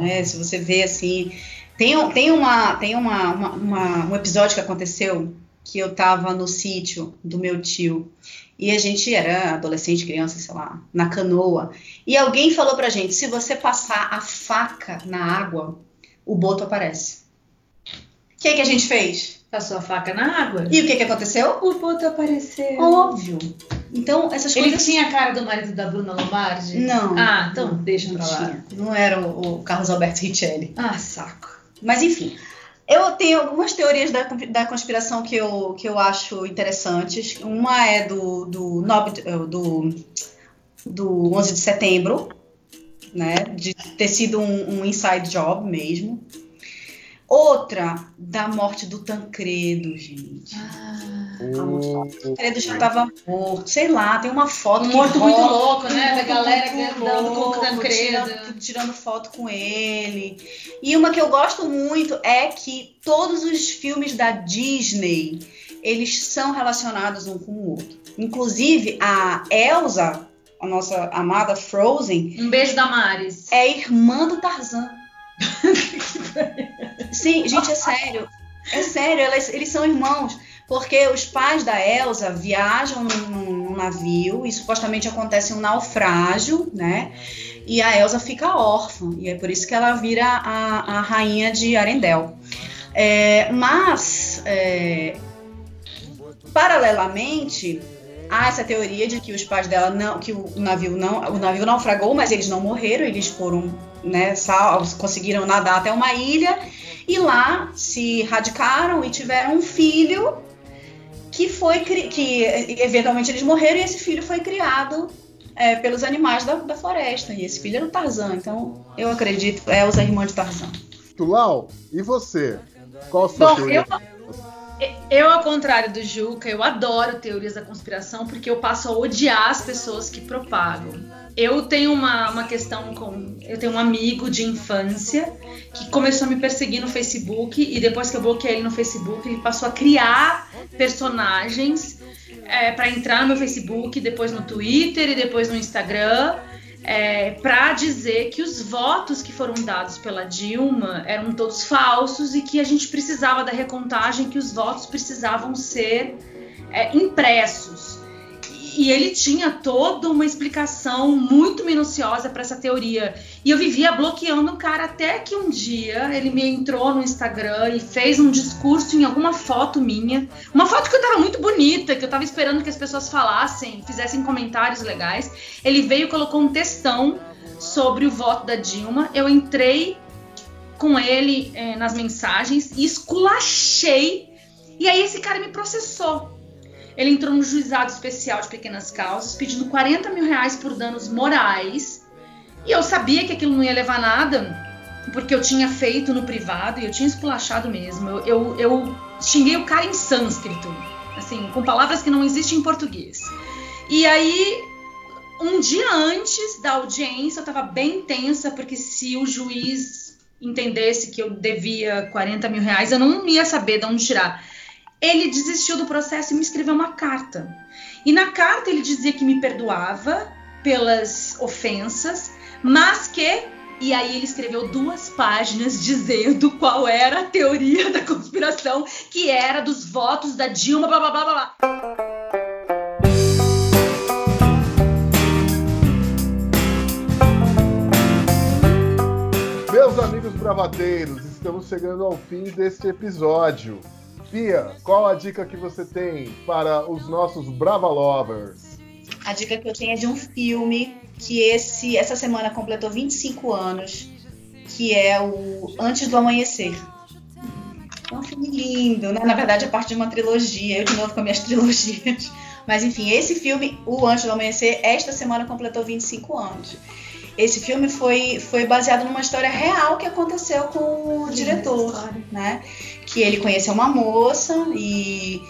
né, se você vê assim. Tem, um- tem, uma, tem uma, uma- uma- um episódio que aconteceu que eu tava no sítio do meu tio. E a gente era adolescente, criança, sei lá, na canoa. E alguém falou pra gente: se você passar a faca na água, o boto aparece. O que, que a gente fez? Passou a faca na água? E o que, que aconteceu? o Boto apareceu. Óbvio. Então, essas Ele coisas. tinha a cara do marido da Bruna Lombardi? Não. Ah, então deixa Não pra lá. tinha. Não era o, o Carlos Alberto Richelli. Ah, saco. Mas enfim, eu tenho algumas teorias da, da conspiração que eu, que eu acho interessantes. Uma é do, do, eh, do, do 11 de setembro, né? De ter sido um, um inside job mesmo. Outra da morte do Tancredo, gente. O- O Tancredo já estava morto, sei lá, tem uma foto. Um que morto muito rola- louco, né? Da galera andando com o Tancredo. Tirando, tirando foto com ele. E uma que eu gosto muito é que todos os filmes da Disney, eles são relacionados um com o outro. Inclusive, a Elsa, a nossa amada Frozen, Um beijo da Maris. é irmã do Tarzan. Sim, gente, é sério. É sério, eles são irmãos. Porque os pais da Elsa viajam num, num- num navio e supostamente acontece um naufrágio, né? E a Elsa fica órfã. E é por isso que ela vira a, a rainha de Arendelle. É, mas, é, paralelamente, há essa teoria de que os pais dela não, que o navio não, o navio naufragou, mas eles não morreram, eles foram, né, salvos, conseguiram nadar até uma ilha e lá se radicaram e tiveram um filho que foi que eventualmente eles morreram e esse filho foi criado é, pelos animais da, da floresta e esse filho era o Tarzan, então eu acredito é Elsa irmã de Tarzan. Tulau, e você? Qual a sua Bom, teoria? eu, eu, ao contrário do Juca, eu adoro teorias da conspiração porque eu passo a odiar as pessoas que propagam. Eu tenho uma, uma questão com. Eu tenho um amigo de infância que começou a me perseguir no Facebook e depois que eu bloqueei ele no Facebook, ele passou a criar personagens é, para entrar no meu Facebook, depois no Twitter e depois no Instagram. É, para dizer que os votos que foram dados pela Dilma eram todos falsos e que a gente precisava da recontagem, que os votos precisavam ser é, impressos. E ele tinha toda uma explicação muito minuciosa para essa teoria. E eu vivia bloqueando o cara até que um dia ele me entrou no Instagram e fez um discurso em alguma foto minha. Uma foto que eu tava muito bonita, que eu tava esperando que as pessoas falassem, fizessem comentários legais. Ele veio e colocou um textão sobre o voto da Dilma. Eu entrei com ele eh, nas mensagens e esculachei. E aí esse cara me processou. Ele entrou no juizado especial de pequenas causas, pedindo 40 mil reais por danos morais. E eu sabia que aquilo não ia levar nada, porque eu tinha feito no privado e eu tinha esculachado mesmo. Eu, eu, eu xinguei o cara em sânscrito. assim, com palavras que não existem em português. E aí, um dia antes da audiência, eu estava bem tensa, porque se o juiz entendesse que eu devia 40 mil reais, eu não ia saber de onde tirar. Ele desistiu do processo e me escreveu uma carta. E na carta ele dizia que me perdoava pelas ofensas, mas que e aí ele escreveu duas páginas dizendo qual era a teoria da conspiração, que era dos votos da Dilma, blá blá blá blá. Meus amigos bravateiros, estamos chegando ao fim deste episódio. Pia, qual a dica que você tem para os nossos Brava Lovers? A dica que eu tenho é de um filme que esse essa semana completou 25 anos, que é o Antes do Amanhecer. É um filme lindo, né? Na verdade, é parte de uma trilogia. Eu de novo com minhas trilogias. Mas enfim, esse filme, O Antes do Amanhecer, esta semana completou 25 anos. Esse filme foi, foi baseado numa história real que aconteceu com o diretor, né? Que ele conheceu uma moça e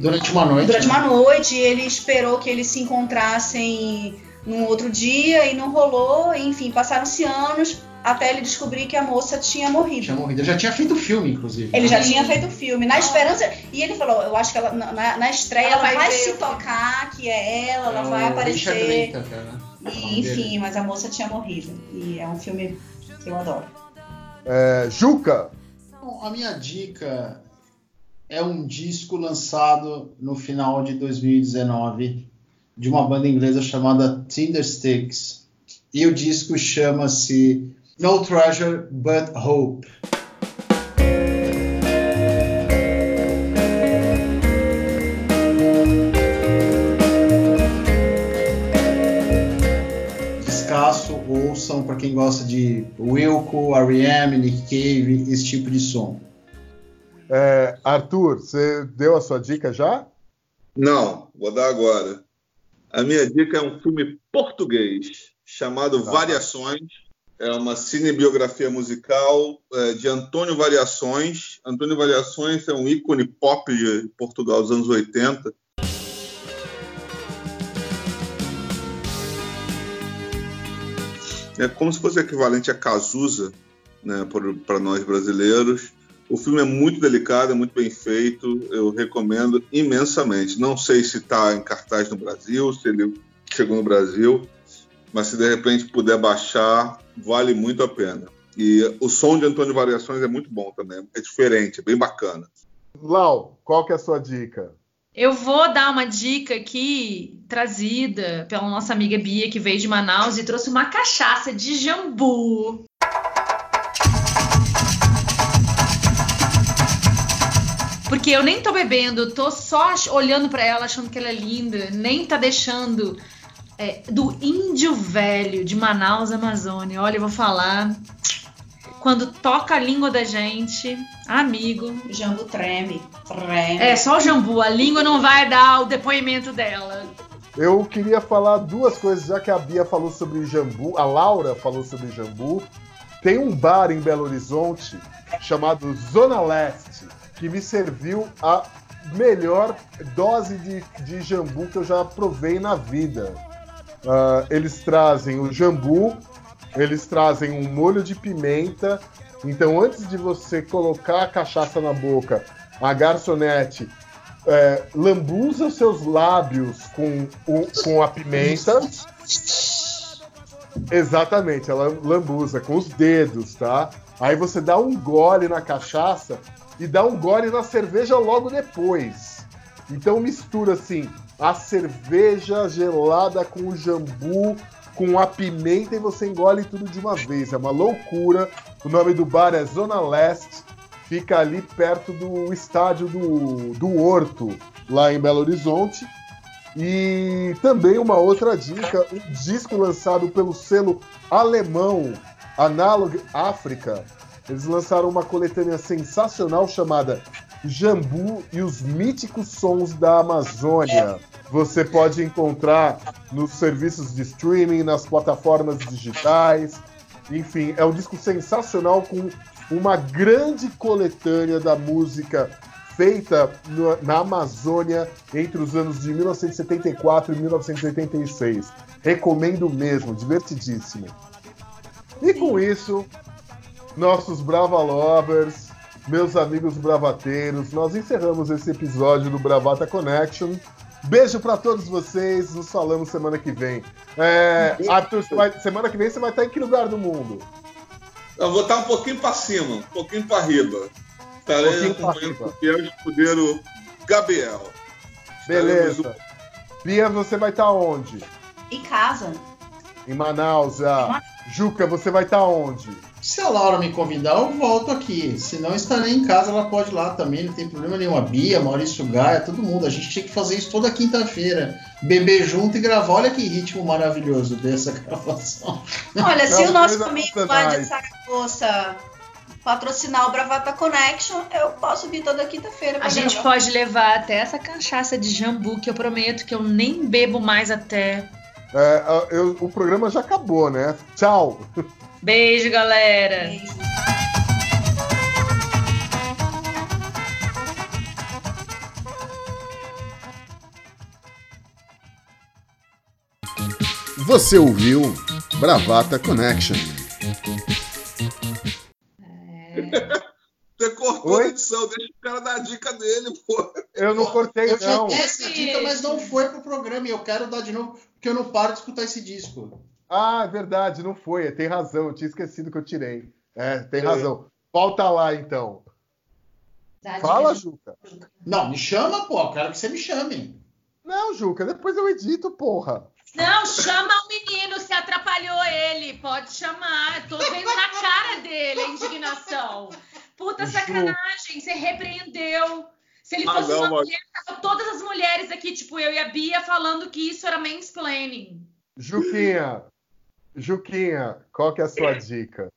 Durante uma noite. durante né? uma noite ele esperou que eles se encontrassem num outro dia e não rolou. Enfim, passaram-se anos até ele descobrir que a moça tinha morrido. Tinha morrido. Eu já tinha feito o filme, inclusive. Ele já Sim. tinha feito o filme, na esperança. E ele falou: Eu acho que ela, na, na- estreia Ela ela, vai vai, se tocar que é ela, ela É vai aparecer. Linklater, né? E, enfim, mas a moça tinha morrido. E é um filme que eu adoro. É, Juca, a minha dica é um disco lançado no final de 2019 de uma banda inglesa chamada Tindersticks. E o disco chama-se No Treasure But Hope. Quem gosta de Wilco, R.E.M., Nick Cave, esse tipo de som. é, Arthur, você deu a sua dica já? Não, vou dar agora. A minha dica é um filme português chamado Tá. Variações. É uma cinebiografia musical é, de Antônio Variações. Antônio Variações é um ícone pop de Portugal dos anos 80. É como se fosse equivalente a Cazuza né, para nós brasileiros. O filme é muito delicado, é muito bem feito, eu recomendo imensamente. Não sei se está em cartaz no Brasil, se ele chegou no Brasil, mas se de repente puder baixar, vale muito a pena. E o som de Antônio Variações é muito bom também, é diferente, é bem bacana. Lau, qual que é a sua dica? Eu vou dar uma dica aqui, trazida pela nossa amiga Bia, que veio de Manaus e trouxe uma cachaça de jambu. Porque eu nem tô bebendo, tô só olhando pra ela, achando que ela é linda, nem tá deixando. É, do Índio Velho, de Manaus, Amazônia. Olha, eu vou falar. Quando toca a língua da gente, amigo, O Jambo treme. Treme. é, só o jambu. A língua não vai dar o depoimento dela. Eu queria falar duas coisas, já que a Bia falou sobre jambu, a Laura falou sobre jambu. Tem um bar em Belo Horizonte chamado Zona Leste, que me serviu a melhor dose de, de jambu que eu já provei na vida. Ah, eles trazem o jambu, eles trazem um molho de pimenta. Então, antes de você colocar a cachaça na boca, a garçonete é, lambuza os seus lábios com, o, com a pimenta. Exatamente, ela lambuza com os dedos, tá? Aí você dá um gole na cachaça e dá um gole na cerveja logo depois. Então mistura assim a cerveja gelada com o jambu, com a pimenta e você engole tudo de uma vez. É uma loucura. O nome do bar é Zona Leste. Fica ali perto do estádio do, do Horto, lá em Belo Horizonte. E também uma outra dica, um disco lançado pelo selo alemão Analog África. Eles lançaram uma coletânea sensacional chamada Jambu e os míticos sons da Amazônia. Você pode encontrar nos serviços de streaming, nas plataformas digitais. Enfim, é um disco sensacional com uma grande coletânea da música feita na Amazônia entre os anos de 1974 e 1986. Recomendo mesmo, divertidíssimo. E com isso, nossos Brava Lovers, meus amigos bravateiros, nós encerramos esse episódio do Bravata Connection. Beijo pra todos vocês, nos falamos semana que vem. É, Arthur, vai- semana que vem você vai estar em que lugar do mundo? Eu vou estar um pouquinho para cima, um pouquinho para riba. Estarei pra acompanhando o fiel escudeiro Gabriel. Beleza. Bia, você vai estar onde? Em casa. Em Manaus já. Juca, você vai estar onde? Se a Laura me convidar, eu volto aqui. Se não, estarei em casa, ela pode ir lá também, não tem problema nenhum. A Bia, Maurício Gaia, todo mundo. A gente tinha que fazer isso toda quinta-feira. Beber junto e gravar. Olha que ritmo maravilhoso dessa gravação. Olha, se Não, o nosso amigo lá de. Saragossa patrocinar o Bravata Connection, eu posso vir toda quinta-feira. A gente gravar. pode levar até essa cachaça de jambu, que eu prometo que eu nem bebo mais até. É, eu- o programa já acabou, né? Tchau. Beijo, galera. Beijo. Você ouviu Bravata Connection. Você cortou Oi? a edição, deixa o cara dar a dica dele, pô. Eu não cortei, Eu já não. dei essa dica, mas não foi pro programa e eu quero dar de novo, porque eu não paro de escutar esse disco. Ah, é verdade, não foi. Tem razão, eu tinha esquecido que eu tirei. É, tem razão. Volta lá, então. Fala, Juca. Não, me chama, pô. Eu quero que você me chame. Não, Juca, depois eu edito, porra. Não, chama o menino, se atrapalhou ele. Pode chamar. Tô vendo na cara dele a indignação. Puta Ju. sacanagem, você repreendeu. Se ele Ah, fosse não, uma mulher, tava todas as mulheres aqui, tipo eu e a Bia, falando que isso era mansplaining. Juquinha, Juquinha, qual que é a sua dica?